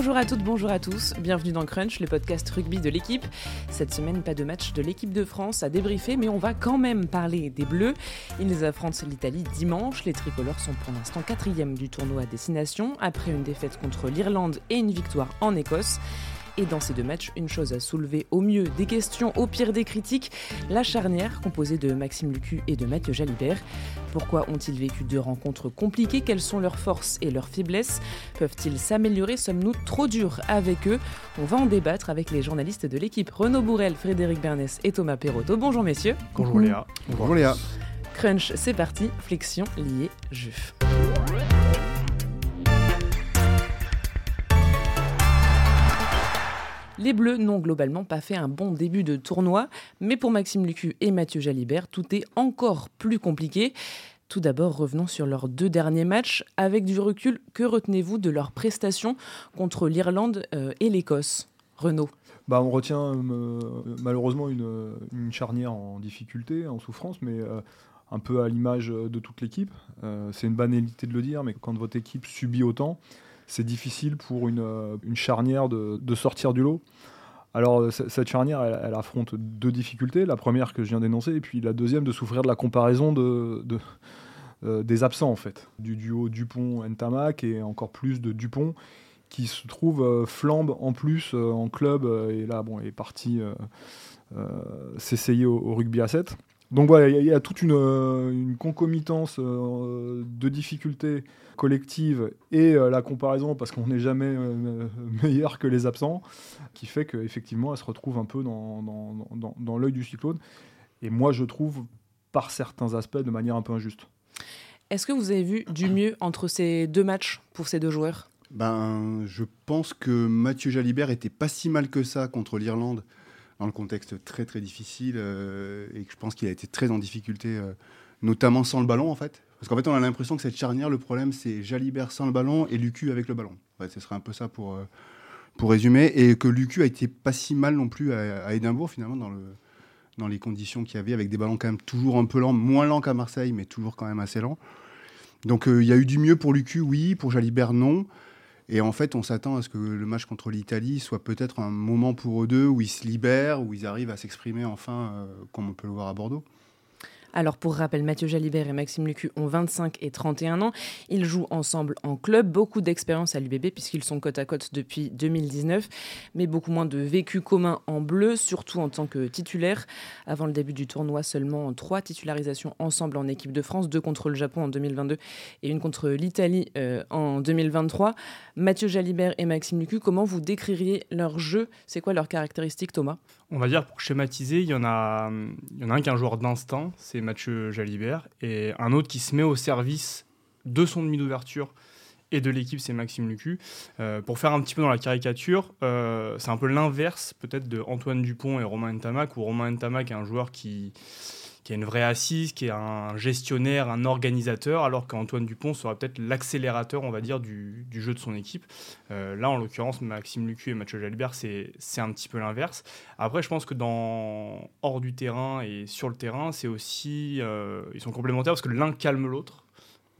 Bonjour à toutes, bonjour à tous, bienvenue dans Crunch, le podcast rugby de l'équipe. Cette semaine, pas de match de l'équipe de France à débriefer, mais on va quand même parler des Bleus. Ils affrontent l'Italie dimanche, les tricolores sont pour l'instant quatrième du tournoi à destination, après une défaite contre l'Irlande et une victoire en Écosse. Et dans ces deux matchs, une chose à soulever au mieux des questions, au pire des critiques, la charnière composée de Maxime Lucu et de Mathieu Jalibert. Pourquoi ont-ils vécu deux rencontres compliquées? Quelles sont leurs forces et leurs faiblesses? Peuvent-ils s'améliorer? Sommes-nous trop durs avec eux? On va en débattre avec les journalistes de l'équipe Renaud Bourrel, Frédéric Bernès et Thomas Perrotto. Bonjour messieurs. Bonjour Léa. Bonjour Léa. Crunch, c'est parti. Flexion liée juf. Les Bleus n'ont globalement pas fait un bon début de tournoi, mais pour Maxime Lucu et Mathieu Jalibert, tout est encore plus compliqué. Tout d'abord, revenons sur leurs deux derniers matchs. Avec du recul, que retenez-vous de leurs prestations contre l'Irlande euh, et l'Écosse? Renaud bah, on retient euh, malheureusement une, charnière en difficulté, en souffrance, mais euh, un peu à l'image de toute l'équipe. c'est une banalité de le dire, mais quand votre équipe subit autant, c'est difficile pour une, euh, charnière de, sortir du lot. Alors euh, cette charnière, elle, affronte deux difficultés. La première que je viens d'énoncer, et puis la deuxième de souffrir de la comparaison euh, des absents en fait, du duo Dupont-Ntamak et encore plus de Dupont qui se trouve flambe en plus en club et là bon est parti s'essayer au, rugby à 7. Donc voilà, il y, a toute une, concomitance de difficultés collective et euh, la comparaison, parce qu'on n'est jamais euh, meilleur que les absents, qui fait qu'effectivement, elle se retrouve un peu dans, dans, dans, l'œil du cyclone. Et moi, je trouve, par certains aspects, de manière un peu injuste. Est-ce que vous avez vu du mieux entre ces deux matchs pour ces deux joueurs? Ben, Je pense que Mathieu Jalibert était pas si mal que ça contre l'Irlande, dans le contexte très très difficile, euh, et que je pense qu'il a été très en difficulté, notamment sans le ballon en fait. Parce qu'en fait, on a l'impression que cette charnière, le problème, c'est Jalibert sans le ballon et Lucu avec le ballon. ce serait un peu ça pour, euh, pour résumer. Et que Lucu a été pas si mal non plus à, Édimbourg, finalement, dans, le, dans les conditions qu'il y avait, avec des ballons quand même toujours un peu lents, moins lents qu'à Marseille, mais toujours quand même assez lents. Donc euh, il y a eu du mieux pour Lucu, oui, pour Jalibert, non. Et en fait, on s'attend à ce que le match contre l'Italie soit peut-être un moment pour eux deux où ils se libèrent, où ils arrivent à s'exprimer enfin, euh, comme on peut le voir à Bordeaux. Alors pour rappel, Mathieu Jalibert et Maxime Lucu ont 25 et 31 ans. Ils jouent ensemble en club, beaucoup d'expérience à l'UBB puisqu'ils sont côte à côte depuis 2019, mais beaucoup moins de vécu commun en bleu, surtout en tant que titulaire. Avant le début du tournoi, seulement trois titularisations ensemble en équipe de France, deux contre le Japon en 2022 et une contre l'Italie euh, en 2023. Mathieu Jalibert et Maxime Lucu, comment vous décririez leur jeu? C'est quoi leurs caractéristiques, Thomas? On va dire, pour schématiser, il y en a, un qui est un joueur d'instinct, c'est Mathieu Jalibert, et un autre qui se met au service de son demi d'ouverture et de l'équipe, c'est Maxime Lucu. Euh, pour faire un petit peu dans la caricature, euh, c'est un peu l'inverse peut-être de Antoine Dupont et Romain Ntamak, où Romain Ntamak est un joueur qui, qui a une vraie assise, qui est un gestionnaire, un organisateur, alors qu'Antoine Dupont sera peut-être l'accélérateur, on va dire, du, jeu de son équipe. Euh, là, en l'occurrence, Maxime Lucu et Mathieu Jalibert, c'est un petit peu l'inverse. Après, je pense que dans hors du terrain et sur le terrain, c'est aussi euh, ils sont complémentaires parce que l'un calme l'autre.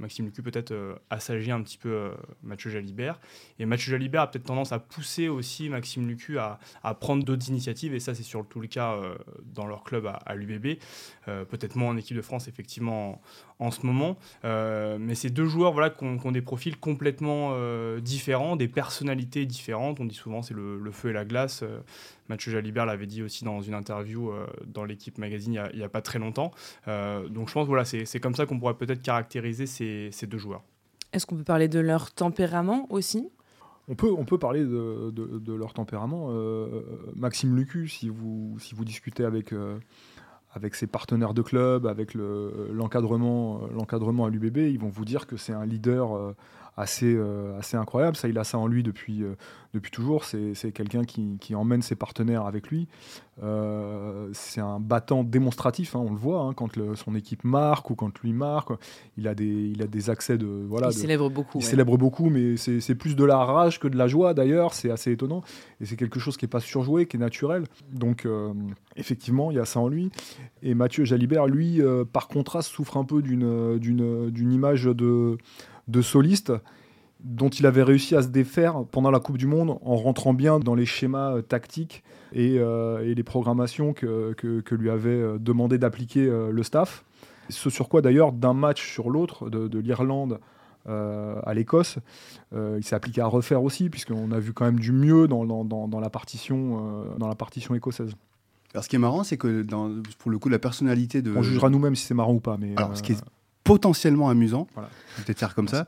Maxime Lucu peut-être euh, assagir un petit peu euh, Mathieu Jalibert. Et Mathieu Jalibert a peut-être tendance à pousser aussi Maxime Lucu à, prendre d'autres initiatives. Et ça, c'est sur tout le cas euh, dans leur club à, l'UBB. peut-être moins en équipe de France, effectivement, en, ce moment. mais ces deux joueurs voilà, qui ont, des profils complètement différents, des personnalités différentes. On dit souvent c'est le, feu et la glace. Mathieu Jalibert l'avait dit aussi dans une interview euh, dans l'équipe magazine il n'y a, pas très longtemps. Euh, donc je pense que voilà, c'est comme ça qu'on pourrait peut-être caractériser ces, deux joueurs. Est-ce qu'on peut parler de leur tempérament aussi? On peut, on peut parler de, leur tempérament. Euh, Maxime Lucu, si vous, si vous discutez avec, avec ses partenaires de club, avec l'encadrement l'encadrement à l'UBB, ils vont vous dire que c'est un leader assez, assez incroyable. Ça, il a ça en lui depuis, depuis toujours. C'est quelqu'un qui, qui, emmène ses partenaires avec lui. Euh, c'est un battant démonstratif, hein, on le voit, hein, quand son équipe marque ou quand lui marque. Il a des, il a des accès de. Voilà, il célèbre beaucoup. Il célèbre beaucoup, mais c'est plus de la rage que de la joie d'ailleurs. C'est assez étonnant. Et c'est quelque chose qui n'est pas surjoué, qui est naturel. Donc, euh, effectivement, il y a ça en lui. Et Mathieu Jalibert, lui, euh, par contraste, souffre un peu d'une image de, de soliste dont il avait réussi à se défaire pendant la Coupe du Monde en rentrant bien dans les schémas euh, tactiques et, euh, et les programmations que, que- que lui avait euh, demandé d'appliquer euh, le staff. Ce sur quoi d'ailleurs, d'un match sur l'autre, de, de l'Irlande euh, à l'Écosse, il s'est appliqué à refaire aussi, puisqu'on a vu quand même du mieux dans, dans- dans- dans la, partition, dans la partition écossaise. Alors, ce qui est marrant, c'est que dans- pour le coup, la personnalité de. On jugera nous-mêmes si c'est marrant ou pas. Mais, Alors, ce qui est potentiellement amusant, Voilà. je vais peut-être faire comme ça,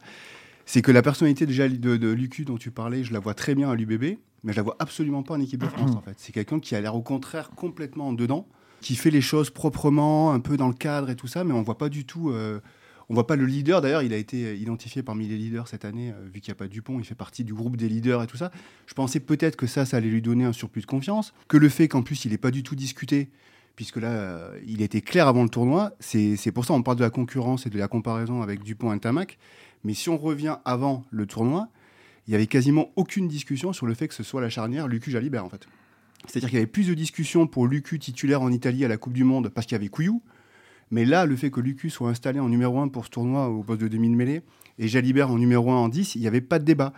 c'est que la personnalité déjà de, de Lucu dont tu parlais, je la vois très bien à l'UBB, mais je la vois absolument pas en équipe de France en fait. C'est quelqu'un qui a l'air au contraire complètement en dedans, qui fait les choses proprement, un peu dans le cadre et tout ça, mais on voit pas du tout. euh, on voit pas le leader. D'ailleurs, il a été identifié parmi les leaders cette année, euh, vu qu'il n'y a pas Dupont, il fait partie du groupe des leaders et tout ça. Je pensais peut-être que ça, ça allait lui donner un surplus de confiance, que le fait qu'en plus il n'ait pas du tout discuté puisque là, euh, il était clair avant le tournoi. C'est pour ça qu'on parle de la concurrence et de la comparaison avec Dupont et Tamac. Mais si on revient avant le tournoi, il y avait quasiment aucune discussion sur le fait que ce soit la charnière Lucu-Jalibert, en fait. C'est-à-dire qu'il y avait plus de discussions pour Lucu titulaire en Italie à la Coupe du Monde parce qu'il y avait Couillou. Mais là, le fait que Lucu soit installé en numéro 1 pour ce tournoi au poste de demi-mêlée et Jalibert en numéro 1 en 10, il n'y avait pas de débat.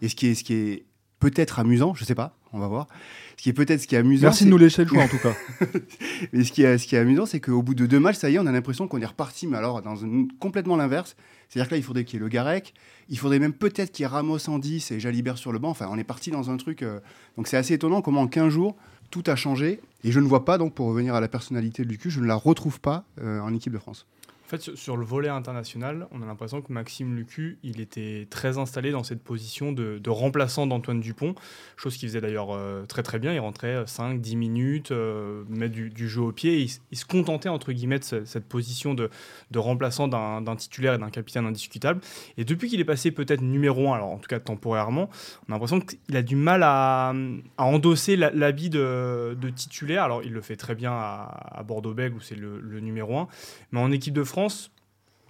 Et ce qui est, ce qui est peut-être amusant, je sais pas, on va voir. Ce qui est peut-être ce qui est amusant. Merci de nous laisser le choix en tout cas. mais ce qui est, ce qui est amusant, c'est qu'au bout de deux matchs, ça y est, on a l'impression qu'on est reparti, mais alors dans une- complètement l'inverse. C'est-à-dire que là, il faudrait qu'il y ait le Garec, il faudrait même peut-être qu'il y ait Ramos en 10 et Jalibert sur le banc. Enfin, on est parti dans un truc. euh, Donc c'est assez étonnant comment en 15 jours, tout a changé. Et je ne vois pas, donc pour revenir à la personnalité de Lucu, je ne la retrouve pas euh, en équipe de France. Fait, sur, le volet international, on a l'impression que Maxime Lucu, il était très installé dans cette position de, remplaçant d'Antoine Dupont, chose qu'il faisait d'ailleurs euh, très très bien. Il rentrait 5-10 minutes, euh, du, jeu au pied. Il, se contentait, entre guillemets, de ce- cette position de, remplaçant d'un titulaire et d'un capitaine indiscutable. Et depuis qu'il est passé peut-être numéro 1, alors en tout cas temporairement, on a l'impression qu'il a du mal à, endosser l'habit de, titulaire. Alors il le fait très bien à, à Bordeaux-Bègles, où c'est le, le numéro 1. Mais en équipe de France,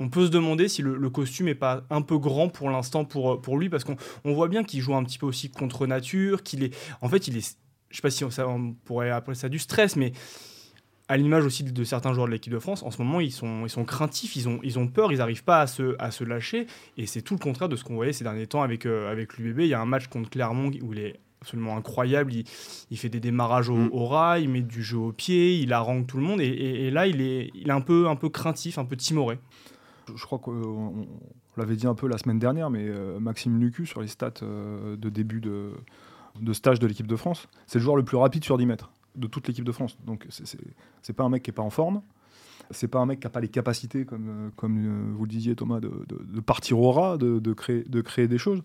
on peut se demander si le, costume est pas un peu grand pour l'instant pour, pour lui, parce qu'on on voit bien qu'il joue un petit peu aussi contre nature, qu'il est, en fait, il est, je sais pas si on, ça, pourrait appeler ça du stress, mais à l'image aussi de, de certains joueurs de l'équipe de France, en ce moment, ils sont, ils sont craintifs, ils ont, ils ont peur, ils n'arrivent pas à se, à se lâcher, et c'est tout le contraire de ce qu'on voyait ces derniers temps avec, euh, avec l'UBB. Il y a un match contre Clermont où il est absolument incroyable, il, il fait des démarrages au, Mm. au rail, il met du jeu au pied, il harangue tout le monde, et, et- et là, il est, il est un, peu, un peu craintif, un peu timoré. Je- Je crois qu'on on- on l'avait dit un peu la semaine dernière, mais euh, Maxime Lucu, sur les stats euh, de début de, de stage de l'équipe de France, c'est le joueur le plus rapide sur 10 mètres de toute l'équipe de France. Donc c'est pas un mec qui est pas en forme, c'est pas un mec qui a pas les capacités, comme, euh, comme euh, vous le disiez Thomas, de, partir au ras, de, créer, de créer des choses.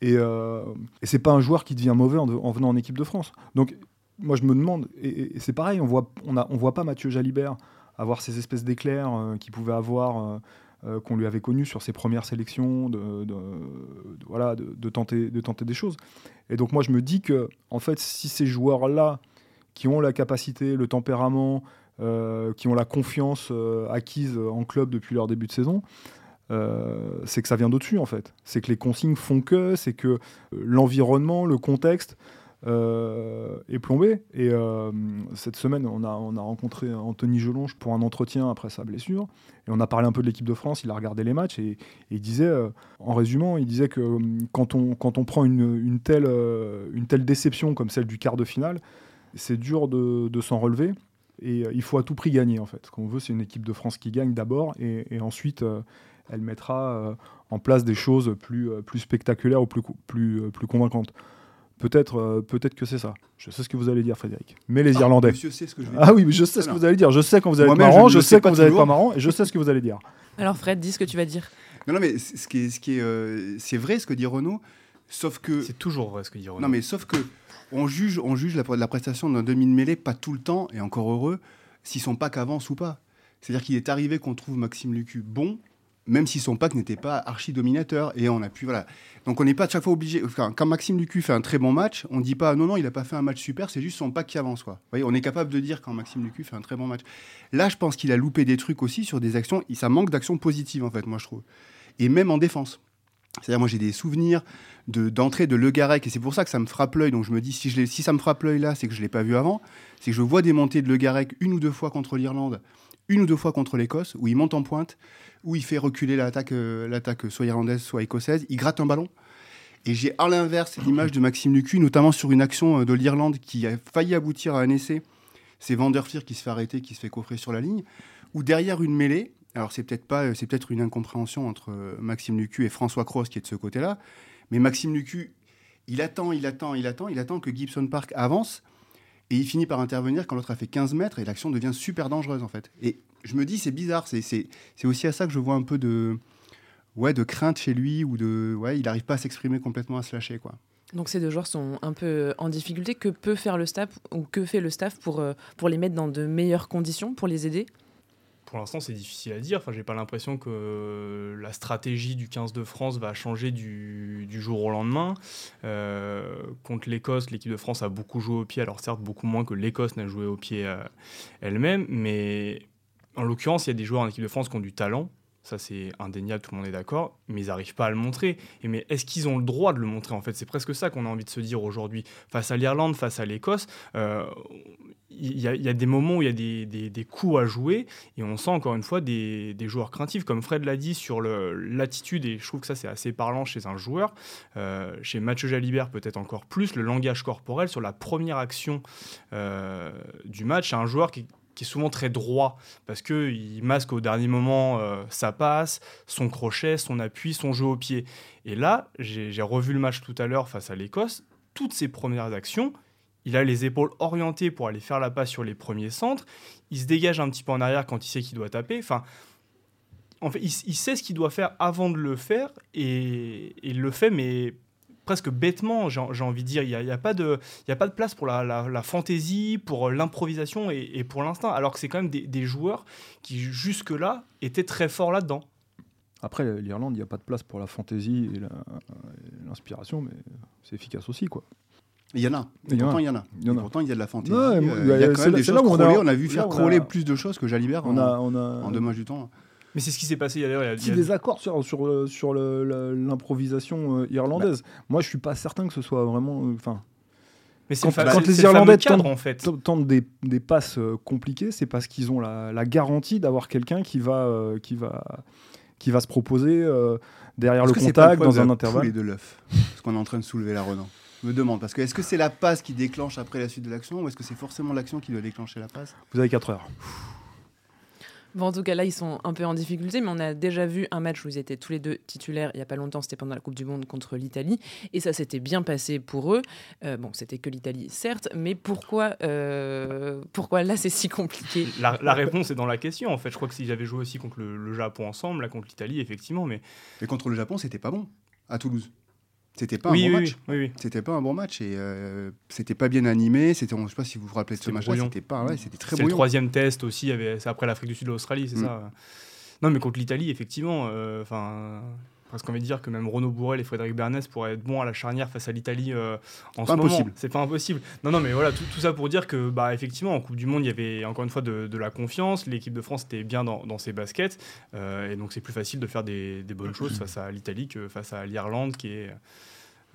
Et, euh, et c'est pas un joueur qui devient mauvais en, en venant en équipe de France. Donc moi je me demande, et, c'est pareil, on voit, on, a, on voit pas Mathieu Jalibert avoir ces espèces d'éclairs euh, qu'il pouvait avoir. qu'on lui avait connu sur ses premières sélections, de, voilà, de, tenter, de tenter des choses. Et donc moi je me dis que en fait si ces joueurs-là, qui ont la capacité, le tempérament, qui ont la confiance euh, acquise en club depuis leur début de saison, euh, c'est que ça vient d'au-dessus en fait. C'est que les consignes font que, c'est que euh, l'environnement, le contexte euh, est plombé. Et euh, cette semaine, on a, on a rencontré Anthony Gelonge pour un entretien après sa blessure. Et on a parlé un peu de l'équipe de France, il a regardé les matchs et, il disait, euh, en résumant, il disait que euh, quand on, quand on prend une, une telle, euh, une telle déception comme celle du quart de finale, c'est dur de, de s'en relever. Et euh, il faut à tout prix gagner en fait. Ce qu'on veut, c'est une équipe de France qui gagne d'abord et, et ensuite euh, elle mettra euh, en place des choses plus, euh, plus spectaculaires ou plus, plus, euh, plus convaincantes. Peut-être euh, peut-être que c'est ça. Je sais ce que vous allez dire, Frédéric. Mais les Irlandais. Monsieur sait ce que je vais Ah oui, mais je sais ce que vous allez dire. Je sais quand vous allez être marrant, je sais sais quand vous allez être pas marrant, et je sais ce que vous allez dire. Alors Fred, dis ce que tu vas dire. Non, non, mais ce qui est, ce qui est, euh, c'est vrai ce que dit Renaud, sauf que C'est toujours vrai ce que dit Renaud. Non, mais sauf que on juge, on juge la, la prestation d'un demi de mêlée pas tout le temps, et encore heureux, si son pack avance ou pas. C'est-à-dire qu'il est arrivé qu'on trouve Maxime Lucu bon, même si son pack n'était pas archi dominateur, et on a pu voilà. Donc on n'est pas à chaque fois obligé. Quand Maxime Lucu fait un très bon match, on dit pas non non il a pas fait un match super, c'est juste son pack qui avance quoi. Vous voyez, on est capable de dire quand Maxime Lucu fait un très bon match. Là, je pense qu'il a loupé des trucs aussi sur des actions. Ça manque d'actions positives en fait, moi je trouve. Et même en défense. C'est-à-dire, moi, j'ai des souvenirs de- d'entrée de, Le Garec, et c'est pour ça que ça me frappe l'œil. Donc, je me dis, si, je si ça me frappe l'œil là, c'est que je ne l'ai pas vu avant. C'est que je vois des montées de Le Garec une ou deux fois contre l'Irlande, une ou deux fois contre l'Écosse, où il monte en pointe, où il fait reculer l'attaque, euh, l'attaque soit irlandaise, soit écossaise. Il gratte un ballon. Et j'ai à l'inverse l'image de Maxime Lucu, notamment sur une action euh, de l'Irlande qui a failli aboutir à un essai. C'est Vanderfeer qui se fait arrêter, qui se fait coffrer sur la ligne. Ou derrière une mêlée, alors c'est peut-être pas, c'est peut-être une incompréhension entre euh, Maxime Lucu et François Cross qui est de ce côté-là, mais Maxime Lucu, il attend, il attend, il attend, il attend que Gibson Park avance et il finit par intervenir quand l'autre a fait 15 mètres et l'action devient super dangereuse en fait. Et je me dis, c'est bizarre, c'est, aussi à ça que je vois un peu de, ouais, de crainte chez lui ou de, ouais, il n'arrive pas à s'exprimer complètement, à se lâcher quoi. Donc ces deux joueurs sont un peu en difficulté. Que peut faire le staff ou que fait le staff pour, euh, pour les mettre dans de meilleures conditions, pour les aider? Pour l'instant, c'est difficile à dire. Enfin, j'ai pas l'impression que la stratégie du 15 de France va changer du, jour au lendemain. Euh, contre l'Écosse, l'équipe de France a beaucoup joué au pied. Alors certes, beaucoup moins que l'Écosse n'a joué au pied euh, elle-même, mais en l'occurrence, il y a des joueurs en équipe de France qui ont du talent. Ça, c'est indéniable, tout le monde est d'accord, mais ils n'arrivent pas à le montrer. Et mais est-ce qu'ils ont le droit de le montrer En fait, c'est presque ça qu'on a envie de se dire aujourd'hui. Face à l'Irlande, face à l'Écosse, euh, il y, a des moments où il y a des, coups à jouer et on sent encore une fois des, joueurs craintifs, comme Fred l'a dit sur l'attitude, et je trouve que ça c'est assez parlant chez un joueur. Euh, chez Mathieu Jalibert, peut-être encore plus, le langage corporel sur la première action euh, du match. un joueur qui, est souvent très droit parce qu'il masque au dernier moment euh, sa passe, son crochet, son appui, son jeu au pied. Et là, j'ai revu le match tout à l'heure face à l'Écosse. Toutes ses premières actions, il a les épaules orientées pour aller faire la passe sur les premiers centres. Il se dégage un petit peu en arrière quand il sait qu'il doit taper. Enfin, en fait, il, sait ce qu'il doit faire avant de le faire et, il le fait, mais presque bêtement, j'ai envie de dire. Il n'y a, a, pas de, a pas de place pour la, fantaisie, pour l'improvisation et, pour l'instinct, alors que c'est quand même des, joueurs qui, jusque-là, étaient très forts là-dedans. Après, l'Irlande, il n'y a pas de place pour la fantaisie et l'inspiration, mais c'est efficace aussi, quoi. Il y en a. Et pourtant, il y en a. Et pourtant, il y a de la fantaisie. Euh, il y a quand même des choses on, a, on a vu faire crawler plus de choses que Jalibert en, en deux matchs du temps. Mais c'est ce qui s'est passé. Il y a, des désaccords sur, sur, sur l'improvisation euh, irlandaise. Bah. Moi, je suis pas certain que ce soit vraiment. Euh, enfin. mais quand, quand les Irlandais tentent, en fait. tentent des, des, passes euh, compliquées, c'est parce qu'ils ont la, la garantie d'avoir quelqu'un qui va, qui, va, qui va se proposer derrière le contact dans un intervalle. et de l'œuf Parce qu'on est en train de soulever la Renan? Je me demande. Parce que est-ce que c'est la passe qui déclenche après la suite de l'action ou est-ce que c'est forcément l'action qui doit déclencher la passe? Vous avez 4 heures. Bon, en tout cas, là, ils sont un peu en difficulté, mais on a déjà vu un match où ils étaient tous les deux titulaires il n'y a pas longtemps, c'était pendant la Coupe du Monde contre l'Italie, et ça s'était bien passé pour eux. Euh, bon, c'était que l'Italie, certes, mais pourquoi, euh, pourquoi là, c'est si compliqué? La, réponse est dans la question, en fait. Je crois que s'ils avaient joué aussi contre le, le Japon ensemble, là, contre l'Italie, effectivement, mais... Mais contre le Japon, c'était pas bon, à Toulouse. C'était pas un bon match. C'était pas un bon match et euh, c'était pas bien animé. C'était, je sais pas si vous vous rappelez de ce match-là. C'était pas, ouais, c'était très. C'est le troisième test aussi. C'est après l'Afrique du Sud, l'Australie, c'est mm. ça. Non, mais contre l'Italie, effectivement. Euh, Parce qu'on veut dire que même Renaud Bourrel et Frédéric Bernès pourraient être bons à la charnière face à l'Italie euh, en ce impossible. moment. C'est pas impossible. Non, non, mais voilà, tout, tout, ça pour dire que, bah, effectivement, en Coupe du Monde, il y avait encore une fois de, de la confiance. L'équipe de France était bien dans, dans ses baskets. et donc, c'est plus facile de faire des, des bonnes choses face à l'Italie que face à l'Irlande, qui est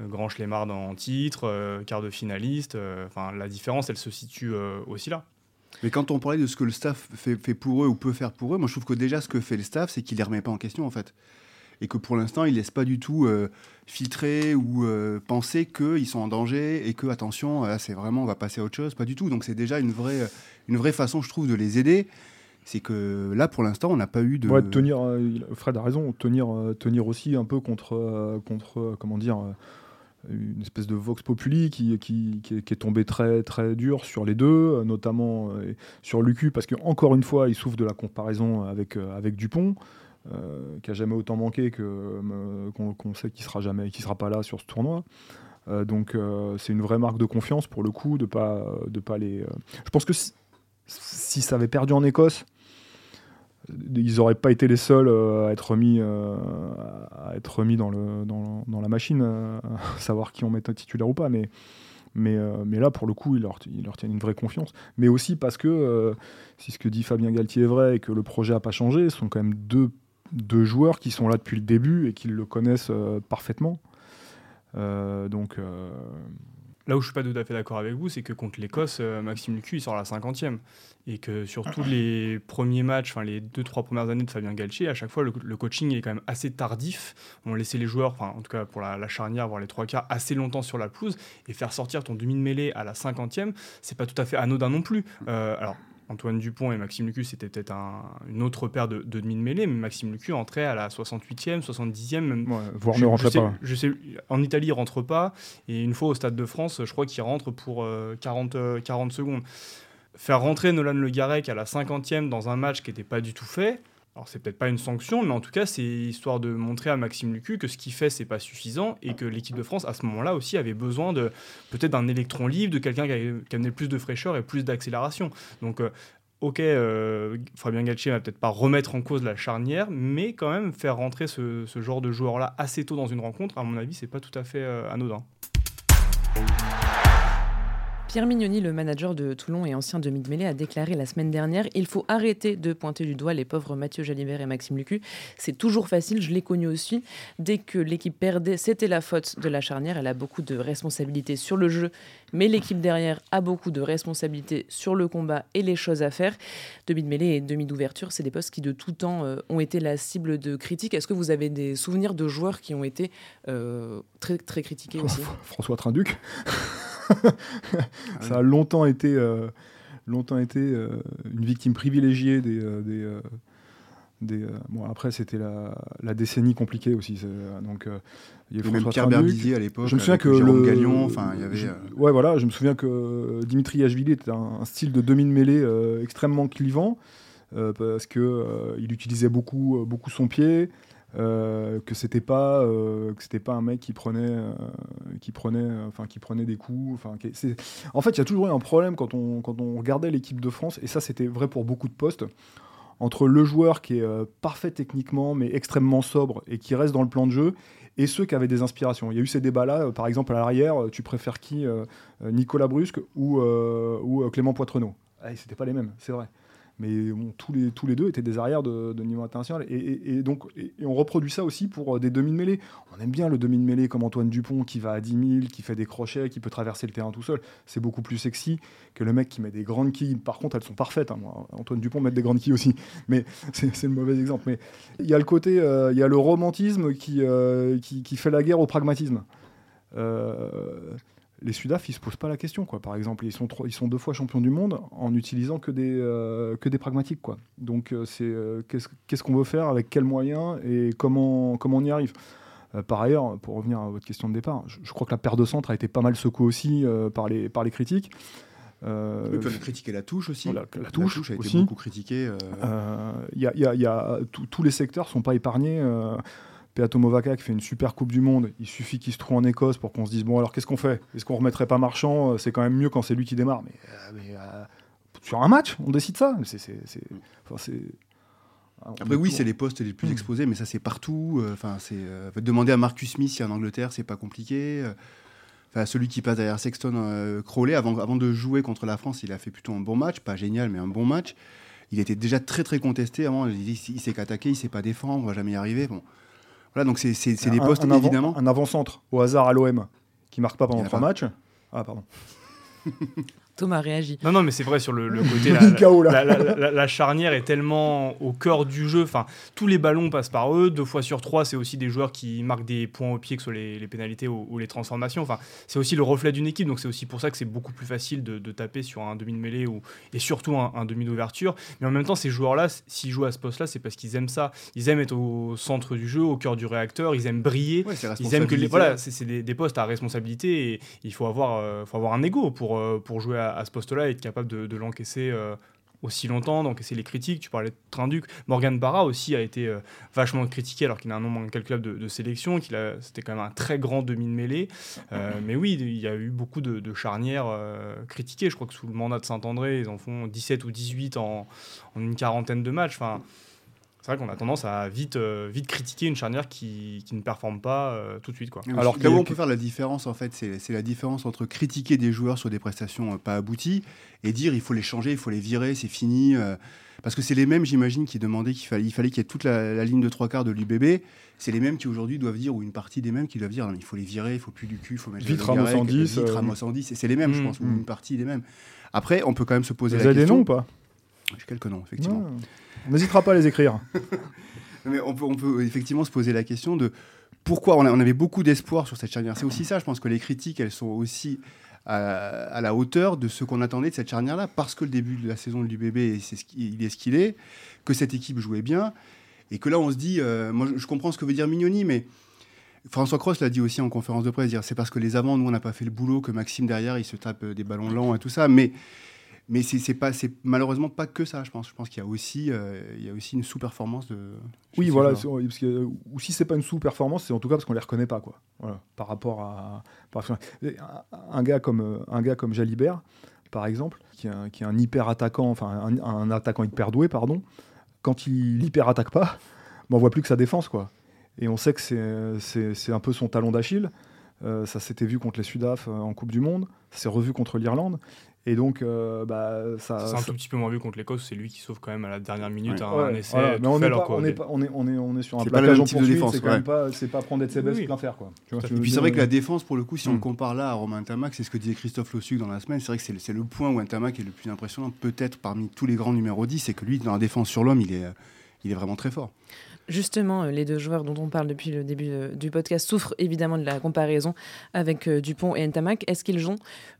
euh, grand Schlemard en titre, euh, quart de finaliste. Euh, enfin, la différence, elle se situe aussi là. Mais quand on parlait de ce que le staff fait, fait, pour eux ou peut faire pour eux, moi je trouve que déjà ce que fait le staff, c'est qu'il les remet pas en question en fait. Et que pour l'instant, il laisse pas du tout filtrer ou penser qu'ils sont en danger et que, attention, là c'est vraiment, on va passer à autre chose. Pas du tout. Donc c'est déjà une vraie, une vraie façon, je trouve, de les aider c'est que là, pour l'instant, on n'a pas eu de. Fred a raison, tenir, tenir aussi un peu contre, contre comment dire, une espèce de vox populi qui, qui, qui, est, tombé très, très dur sur les deux, euh, notamment euh, sur Lucu, parce qu'encore une fois, il souffre de la comparaison avec, euh, avec Dupont, qui a jamais autant manqué qu'on sait qu'il sera jamais, qu'il sera pas là sur ce tournoi. donc c'est une vraie marque de confiance pour le coup de pas de pas les. Je pense que si, si, ça avait perdu en Écosse, ils n'auraient pas été les seuls euh, à être remis, euh, à être remis dans, le, dans, dans la machine, euh, à savoir qui on met titulaire ou pas. Mais, mais, mais là, pour le coup, ils leur, ils leur tiennent une vraie confiance. Mais aussi parce que, si ce que dit Fabien Galtier est vrai et que le projet n'a pas changé, ce sont quand même deux, deux, joueurs qui sont là depuis le début et qui le connaissent parfaitement. donc là où je suis pas tout à fait d'accord avec vous, c'est que contre l'Écosse, Maxime Lucu, il sort à la 50e. Et que sur tous les premiers matchs, les deux, trois premières années de Fabien Galtier, à chaque fois, le, coaching est quand même assez tardif. On laissait les joueurs, en tout cas pour la, charnière, voire les trois quarts, assez longtemps sur la pelouse. Et faire sortir ton demi de mêlée à la 50e, c'est pas tout à fait anodin non plus. alors, Antoine Dupont et Maxime Lucu, c'était peut-être une autre paire de, demi de mêlée, mais Maxime Lucu entrait à la 68e, 70e. Même, voire ne rentrait pas. Je sais, en Italie, il rentre pas. Et une fois au Stade de France, je crois qu'il rentre pour 40, euh, 40 euh, secondes. Faire rentrer Nolan Le Garec à la 50e dans un match qui n'était pas du tout fait, alors c'est peut-être pas une sanction, mais en tout cas c'est histoire de montrer à Maxime Lucu que ce qu'il fait c'est pas suffisant et que l'équipe de France à ce moment-là aussi avait besoin de peut-être d'un électron libre, de quelqu'un qui, amenait plus de fraîcheur et plus d'accélération. Donc euh, ok, euh, Fabien Galtier va peut-être pas remettre en cause la charnière, mais quand même faire rentrer ce, genre de joueur-là assez tôt dans une rencontre, à mon avis c'est pas tout à fait euh, anodin. Pierre Mignoni, le manager de Toulon et ancien demi de mêlée, a déclaré la semaine dernière il faut arrêter de pointer du doigt les pauvres Mathieu Jalibert et Maxime Lucu. C'est toujours facile, je l'ai connu aussi. Dès que l'équipe perdait, c'était la faute de la charnière. Elle a beaucoup de responsabilités sur le jeu, mais l'équipe derrière a beaucoup de responsabilités sur le combat et les choses à faire. Demi de mêlée et demi d'ouverture, c'est des postes qui de tout temps euh, ont été la cible de critiques. Est-ce que vous avez des souvenirs de joueurs qui ont été euh, très, très critiqués aussi? François Trinduc ça a longtemps été, euh, longtemps été euh, une victime privilégiée des. Euh, des, des bon, après, c'était la, la, décennie compliquée aussi. Donc, il y avait même Pierre Berbizier à l'époque. Je me souviens que le Gagnon, enfin, il y avait. Je, ouais, voilà, je me souviens que Dimitri Yachvili était un, style de demi de mêlée extrêmement clivant parce que il utilisait beaucoup, beaucoup son pied. Euh, que c'était pas euh, que c'était pas un mec qui prenait euh, qui prenait enfin qui prenait des coups enfin en fait il y a toujours eu un problème quand on quand on regardait l'équipe de France et ça c'était vrai pour beaucoup de postes entre le joueur qui est parfait techniquement mais extrêmement sobre et qui reste dans le plan de jeu et ceux qui avaient des inspirations. Il y a eu ces débats-là, par exemple à l'arrière, tu préfères qui Nicolas Brusque ou, ou Clément Poitrenaud? Ah, C'était pas les mêmes, c'est vrai mais tous, les, tous les deux étaient des arrières de, niveau international. Et, donc, et, on reproduit ça aussi pour euh, des demi de mêlée. On aime bien le demi de mêlée comme Antoine Dupont qui va à 10 000, qui fait des crochets, qui peut traverser le terrain tout seul. C'est beaucoup plus sexy que le mec qui met des grandes quilles. Par contre, elles sont parfaites. Hein, Antoine Dupont met des grandes quilles aussi, mais c'est le mauvais exemple. Mais il y a le côté, euh, il y a le romantisme qui, euh, qui, qui, fait la guerre au pragmatisme. Euh, les Sudaf, ils se posent pas la question, quoi. Par exemple, ils sont, ils sont deux fois champions du monde en utilisant que des, euh, que des pragmatiques, quoi. Donc, euh, c'est euh, qu'est-ce qu'on veut faire, avec quels moyens et comment, comment on y arrive? par ailleurs, pour revenir à votre question de départ, je, crois que la paire de centre a été pas mal secouée aussi par, les, par les critiques. Euh, oui, on a critiqué la touche aussi. La, touche, a été beaucoup critiquée. Il y a, y a, tous les secteurs sont pas épargnés. Peato Movaca qui fait une super Coupe du Monde, il suffit qu'il se trouve en Écosse pour qu'on se dise bon alors qu'est-ce qu'on fait? Est-ce qu'on remettrait pas Marchand? Euh, C'est quand même mieux quand c'est lui qui démarre. Mais, euh, euh, sur un match, on décide ça. Après oui, c'est les postes les plus hmm. exposés, mais ça c'est partout. Enfin, c'est demander à Marcus Smith si en Angleterre c'est pas compliqué. Enfin, celui qui passe derrière Sexton, Crowley, avant, avant de jouer contre la France, il a fait plutôt un bon match, pas génial, mais un bon match. Il était déjà très très contesté avant. Il, il, il s'est qu'attaquer, il sait pas défendre, on va jamais y arriver. Bon, voilà, donc c'est des postes évidemment. un avant-centre au hasard à l'OM qui marque pas pendant trois matchs. Ah, pardon. Thomas réagit. Non, non, mais c'est vrai sur le, côté. La, la, la, charnière est tellement au cœur du jeu. Enfin, tous les ballons passent par eux. Deux fois sur trois, c'est aussi des joueurs qui marquent des points au pied, que ce soit les, pénalités ou, les transformations. Enfin, c'est aussi le reflet d'une équipe. Donc, c'est aussi pour ça que c'est beaucoup plus facile de, taper sur un demi de mêlée ou, et surtout un, demi d'ouverture. Mais en même temps, ces joueurs-là, s'ils jouent à ce poste-là, c'est parce qu'ils aiment ça. Ils aiment être au centre du jeu, au cœur du réacteur. Ils aiment briller. ils aiment que les, voilà, c'est des, postes à responsabilité et il faut avoir, euh, faut avoir un ego pour, euh, pour jouer à à, ce poste-là, être capable de, l'encaisser euh, aussi longtemps, d'encaisser les critiques. Tu parlais de Trinduc. Morgan Barra aussi a été euh, vachement critiqué alors qu'il a un nombre incalculable de, de sélections, qu'il a, c'était quand même un très grand demi de mêlée. Euh, mais oui, il y a eu beaucoup de, charnières critiquées. Je crois que sous le mandat de Saint-André, ils en font 17 ou 18 en, en une quarantaine de matchs. Enfin, c'est vrai qu'on a tendance à vite, euh, vite critiquer une charnière qui, qui ne performe pas euh, tout de suite. Quoi. Alors là où on peut faire la différence, en fait, c'est la différence entre critiquer des joueurs sur des prestations euh, pas abouties et dire il faut les changer, il faut les virer, c'est fini. Parce que c'est les mêmes, j'imagine, qui demandaient qu'il fallait, il fallait qu'il y ait toute la, ligne de trois quarts de l'UBB. C'est les mêmes qui aujourd'hui doivent dire, ou une partie des mêmes qui doivent dire, il faut les virer, il faut plus du cul, il faut mettre vite Ramos 110. Vite Ramos 110. Et c'est les mêmes, je pense, ou une partie des mêmes. Après, on peut quand même se poser Vous la avez question. des noms ou pas? J'ai quelques noms, effectivement. On n'hésitera pas à les écrire. Mais on peut, on peut effectivement se poser la question de pourquoi on, avait beaucoup d'espoir sur cette charnière. C'est aussi ça, je pense que les critiques, elles sont aussi à, la hauteur de ce qu'on attendait de cette charnière-là, parce que le début de la saison de l'UBB, c'est ce il est ce qu'il est, que cette équipe jouait bien, et que là on se dit, euh, moi je comprends ce que veut dire Mignoni, mais François Cross l'a dit aussi en conférence de presse, c'est parce que les avants, nous on n'a pas fait le boulot, que Maxime derrière, il se tape des ballons lents et tout ça, mais mais c'est pas c'est malheureusement pas que ça je pense. Je pense qu'il y a aussi euh, il y a aussi une sous-performance de oui voilà parce que, ou si c'est pas une sous-performance c'est en tout cas parce qu'on les reconnaît pas quoi. Voilà, par rapport à un gars comme un gars comme Jalibert par exemple qui est un, qui est un hyper attaquant enfin un, attaquant hyper doué pardon quand il hyper attaque pas ben on voit plus que sa défense quoi. Et on sait que c'est un peu son talon d'Achille. Euh, ça s'était vu contre les Sudaf euh, en Coupe du Monde, ça s'est revu contre l'Irlande. Et donc, euh, bah, ça. C'est un tout petit peu moins vu contre l'Écosse, c'est lui qui sauve quand même à la dernière minute un, essai. Mais on, est pas, on, est on, est, on, est, on est sur un placage en poursuite, c'est quand même pas, c'est pas prendre des oui, plein faire. Quoi. Tu vois, et puis c'est vrai que la défense, pour le coup, si on hmm. compare là à Romain Tamac, c'est ce que disait Christophe Lossuc dans la semaine, c'est vrai que c'est le point où un Tamac est le plus impressionnant, peut-être parmi tous les grands numéros 10, c'est que lui, dans la défense sur l'homme, il est, il est vraiment très fort. Justement, euh, les deux joueurs dont on parle depuis le début euh, du podcast souffrent évidemment de la comparaison avec euh, Dupont et Ntamak. Est-ce qu'ils ont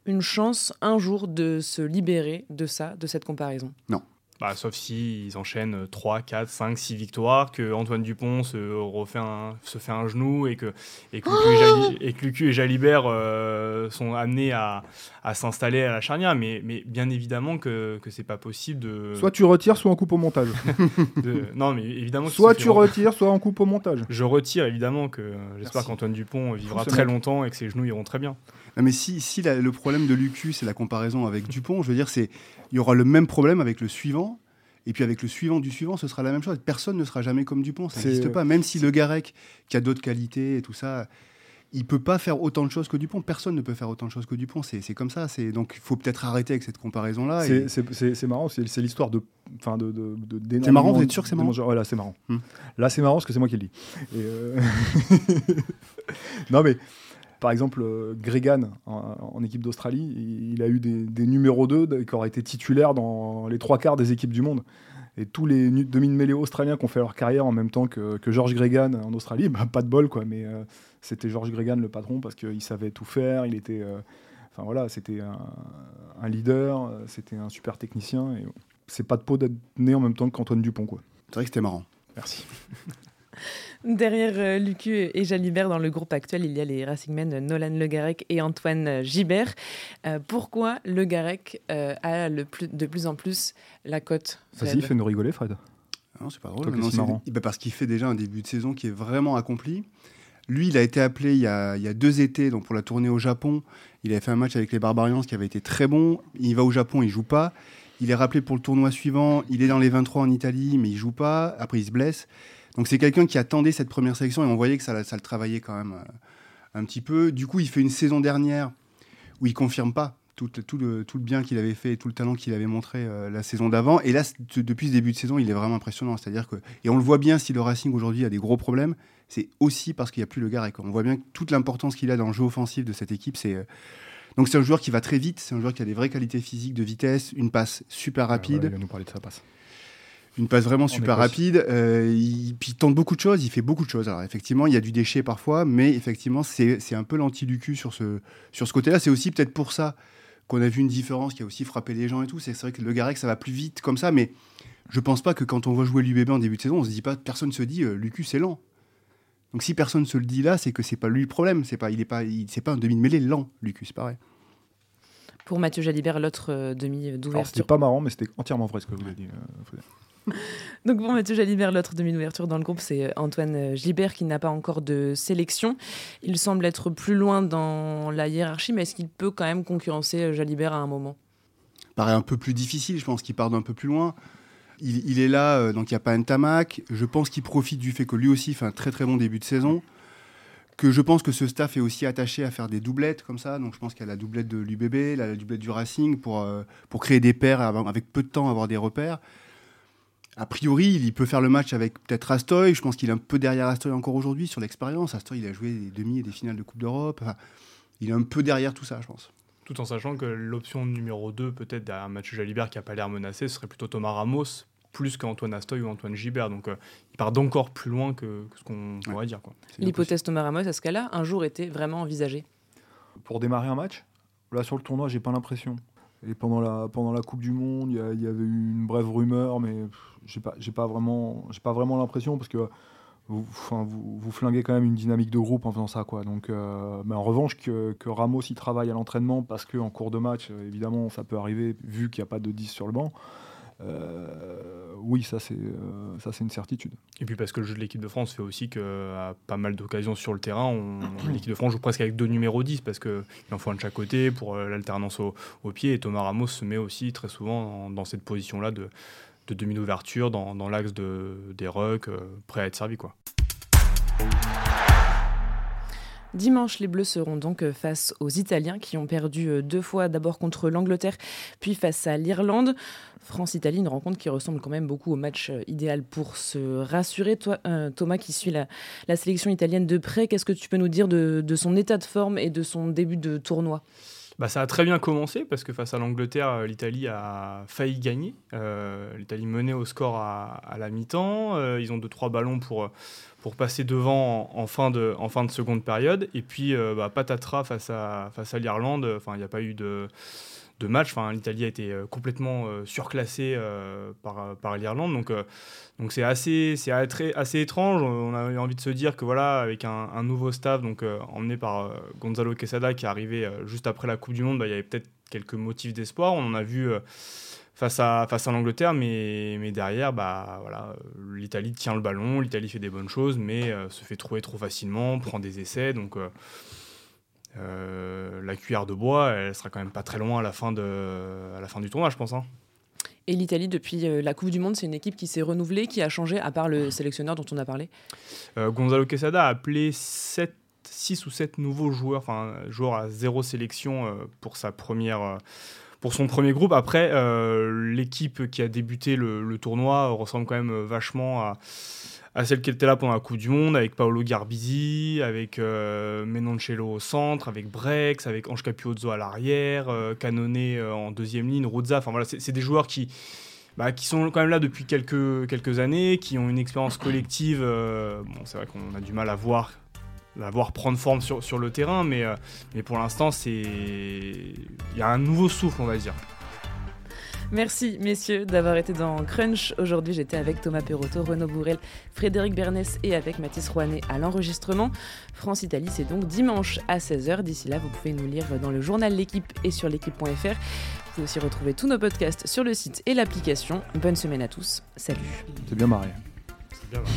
une chance un jour de se libérer de ça, de cette comparaison? Non. Bah, sauf s'ils ils enchaînent 3, 4, 5, 6 victoires, que Antoine Dupont se, refait un, se fait un genou et que, et que, Lucu, et, et, et Jalibert euh, sont amenés à, à s'installer à la charnière. Mais, mais bien évidemment que, que c'est pas possible de. Soit tu retires, soit on coupe au montage. Non, mais évidemment. Soit tu retires, soit on coupe au montage. Je retire évidemment que j'espère qu'Antoine Dupont vivra très longtemps et que ses genoux iront très bien. mais si, si le problème de Lucu, c'est la comparaison avec Dupont, je veux dire, c'est il y aura le même problème avec le suivant. Et puis avec le suivant du suivant, ce sera la même chose. Personne ne sera jamais comme Dupont, ça n'existe pas. Même si Le Garec, qui a d'autres qualités et tout ça, il peut pas faire autant de choses que Dupont. Personne ne peut faire autant de choses que Dupont. C'est comme ça. Donc il faut peut-être arrêter avec cette comparaison-là. C'est marrant, c'est l'histoire de. Enfin de, de, c'est marrant, vous êtes sûr que c'est marrant Voilà, c'est marrant. Hmm. Là, c'est marrant parce que c'est moi qui le dis. Euh, non, mais par exemple, euh, Gregan, en, équipe d'Australie, il, a eu des, numéros 2 qui auraient été titulaires dans les trois quarts des équipes du monde. Et tous les demi-mêlés australiens qui ont fait leur carrière en même temps que, George Gregan en Australie, bah, pas de bol, quoi. Mais euh, c'était George Gregan le patron parce qu'il savait tout faire, il était. Euh, enfin voilà, c'était un, leader, c'était un super technicien. Et c'est pas de peau d'être né en même temps qu'Antoine Dupont, quoi. C'est vrai que c'était marrant. Merci. Derrière euh, Lucu et Jalibert, dans le groupe actuel, il y a les Racingmen Nolan Le Garec et Antoine Gibert. Euh, pourquoi Le Garec euh, a le plus, de plus en plus la cote Vas-y, fais-nous rigoler, Fred. Non, c'est pas drôle. Bah, parce qu'il fait déjà un début de saison qui est vraiment accompli. Lui, il a été appelé il y a, il y a, deux étés donc pour la tournée au Japon. Il avait fait un match avec les Barbarians qui avait été très bon. Il va au Japon, il joue pas. Il est rappelé pour le tournoi suivant. Il est dans les 23 en Italie, mais il joue pas. Après, il se blesse. Donc c'est quelqu'un qui attendait cette première sélection et on voyait que ça, ça le travaillait quand même euh, un petit peu. Du coup, il fait une saison dernière où il confirme pas tout, tout, le, tout le bien qu'il avait fait et tout le talent qu'il avait montré euh, la saison d'avant. Et là, depuis ce début de saison, il est vraiment impressionnant. C'est-à-dire que, et on le voit bien, si le Racing aujourd'hui a des gros problèmes, c'est aussi parce qu'il n'y a plus le Garec. On voit bien toute l'importance qu'il a dans le jeu offensif de cette équipe. C'est euh, donc c'est un joueur qui va très vite, c'est un joueur qui a des vraies qualités physiques, de vitesse, une passe super rapide. il va nous parler de sa passe une passe vraiment super rapide. Euh, il, puis il tente beaucoup de choses, il fait beaucoup de choses. Alors effectivement, il y a du déchet parfois, mais effectivement, c'est un peu l'anti-Lucu sur ce, sur ce côté-là. C'est aussi peut-être pour ça qu'on a vu une différence qui a aussi frappé les gens et tout. C'est vrai que le Garec, ça va plus vite comme ça, mais je pense pas que quand on voit jouer l'UBB en début de saison, on se dit pas, personne se dit, euh, Lucu, c'est lent. Donc si personne se le dit là, c'est que c'est pas lui le problème. C'est pas, il est pas, c'est pas un demi de mêlée lent, Lucu, c'est pareil. Pour Mathieu Jalibert, l'autre euh, demi d'ouverture. C'était pas marrant, mais c'était entièrement vrai ce que vous avez dit. Donc bon, Mathieu Jalibert, l'autre demi-ouverture dans le groupe, c'est euh, Antoine euh, Gilbert qui n'a pas encore de sélection. Il semble être plus loin dans la hiérarchie, mais est-ce qu'il peut quand même concurrencer euh, Jalibert à un moment? Paraît un peu plus difficile, je pense qu'il part d'un peu plus loin. Il, est là, donc il n'y a pas un tamac. Je pense qu'il profite du fait que lui aussi fait un très très bon début de saison. Que je pense que ce staff est aussi attaché à faire des doublettes comme ça. Donc je pense qu'il y a la doublette de l'UBB, la doublette du Racing pour, pour créer des paires avec peu de temps, avoir des repères. A priori, il peut faire le match avec peut-être Astoy. Je pense qu'il est un peu derrière Astoy encore aujourd'hui sur l'expérience. Astoy, il a joué des demi et des finales de Coupe d'Europe. il est un peu derrière tout ça, je pense. Tout en sachant que l'option numéro 2, peut-être derrière Mathieu Jalibert qui n'a pas l'air menacé, ce serait plutôt Thomas Ramos plus qu'Antoine Astoy ou Antoine Gibert. Donc euh, il part d'encore plus loin que, ce qu'on pourrait dire. L'hypothèse Thomas Ramos, à ce cas-là, un jour était vraiment envisagée? Pour démarrer un match? Là, sur le tournoi, j'ai pas l'impression. Et pendant la, pendant la Coupe du Monde, il y, avait eu une brève rumeur, mais j'ai pas, pas vraiment, vraiment l'impression parce que vous, vous, vous, flinguez quand même une dynamique de groupe en faisant ça. Quoi. Donc, euh, mais en revanche, que, que, Ramos y travaille à l'entraînement parce qu'en cours de match, évidemment, ça peut arriver vu qu'il n'y a pas de 10 sur le banc. Euh, oui, ça c'est euh, ça c'est une certitude. Et puis parce que le jeu de l'équipe de France fait aussi qu'à pas mal d'occasions sur le terrain, l'équipe de France joue presque avec deux numéros 10 parce qu'il en faut un de chaque côté pour euh, l'alternance au, pied. Et Thomas Ramos se met aussi très souvent dans, cette position-là de, de demi d'ouverture dans, dans l'axe de, des rucks, prêt à être servi. quoi. Dimanche, les Bleus seront donc euh, face aux Italiens qui ont perdu euh, deux fois, d'abord contre l'Angleterre, puis face à l'Irlande. France-Italie, une rencontre qui ressemble quand même beaucoup au match euh, idéal pour se rassurer. Toi, Thomas, qui suit la, sélection italienne de près, qu'est-ce que tu peux nous dire de, son état de forme et de son début de tournoi? Bah, ça a très bien commencé parce que face à l'Angleterre, l'Italie a failli gagner. L'Italie menait au score à, la mi-temps. ils ont deux trois ballons pour pour passer devant en, fin, de, en fin de seconde période. Et puis, euh, bah, patatras face à, face à l'Irlande. Enfin, il n'y a pas eu de, de match. Enfin, L'Italie a été euh, complètement euh, surclassée par, par l'Irlande. Donc, donc c'est assez, c'est assez étrange. On a eu envie de se dire que voilà, avec un, nouveau staff, donc emmené par Gonzalo Quesada, qui est arrivé juste après la Coupe du Monde, bah, il y avait peut-être quelques motifs d'espoir. On en a vu face à, face à l'Angleterre, mais, mais derrière, bah, voilà, l'Italie tient le ballon, l'Italie fait des bonnes choses, mais euh, se fait trouver trop facilement, prend des essais. Donc euh, euh, la cuillère de bois, elle sera quand même pas très loin à la fin, de, à la fin du tournoi, je pense. Hein. Et l'Italie, depuis la Coupe du Monde, c'est une équipe qui s'est renouvelée, qui a changé, à part le sélectionneur dont on a parlé Gonzalo Quesada a appelé 7 6 ou 7 nouveaux joueurs, enfin joueurs à zéro sélection pour sa première, pour son premier groupe. Après, euh, l'équipe qui a débuté le, tournoi ressemble quand même vachement à, celle qui était là pendant la Coupe du Monde, avec Paolo Garbisi, avec euh, Menoncello au centre, avec Brex, avec Ange Capiozzo à l'arrière, euh, Canone en deuxième ligne, Rozza. Enfin voilà, c'est des joueurs qui, bah, qui sont quand même là depuis quelques, années, qui ont une expérience collective. bon, c'est vrai qu'on a du mal à voir voir prendre forme sur, le terrain, mais, euh, mais pour l'instant, c'est il y a un nouveau souffle, on va dire. Merci messieurs d'avoir été dans Crunch. Aujourd'hui j'étais avec Thomas Perotto, Renaud Bourrel, Frédéric Bernès et avec Mathis Rouanet à l'enregistrement. France-Italie c'est donc dimanche à 16h. D'ici là vous pouvez nous lire dans le journal L'équipe et sur l'équipe.fr. Vous pouvez aussi retrouver tous nos podcasts sur le site et l'application. Bonne semaine à tous. Salut. C'est bien marré. C'est bien marré.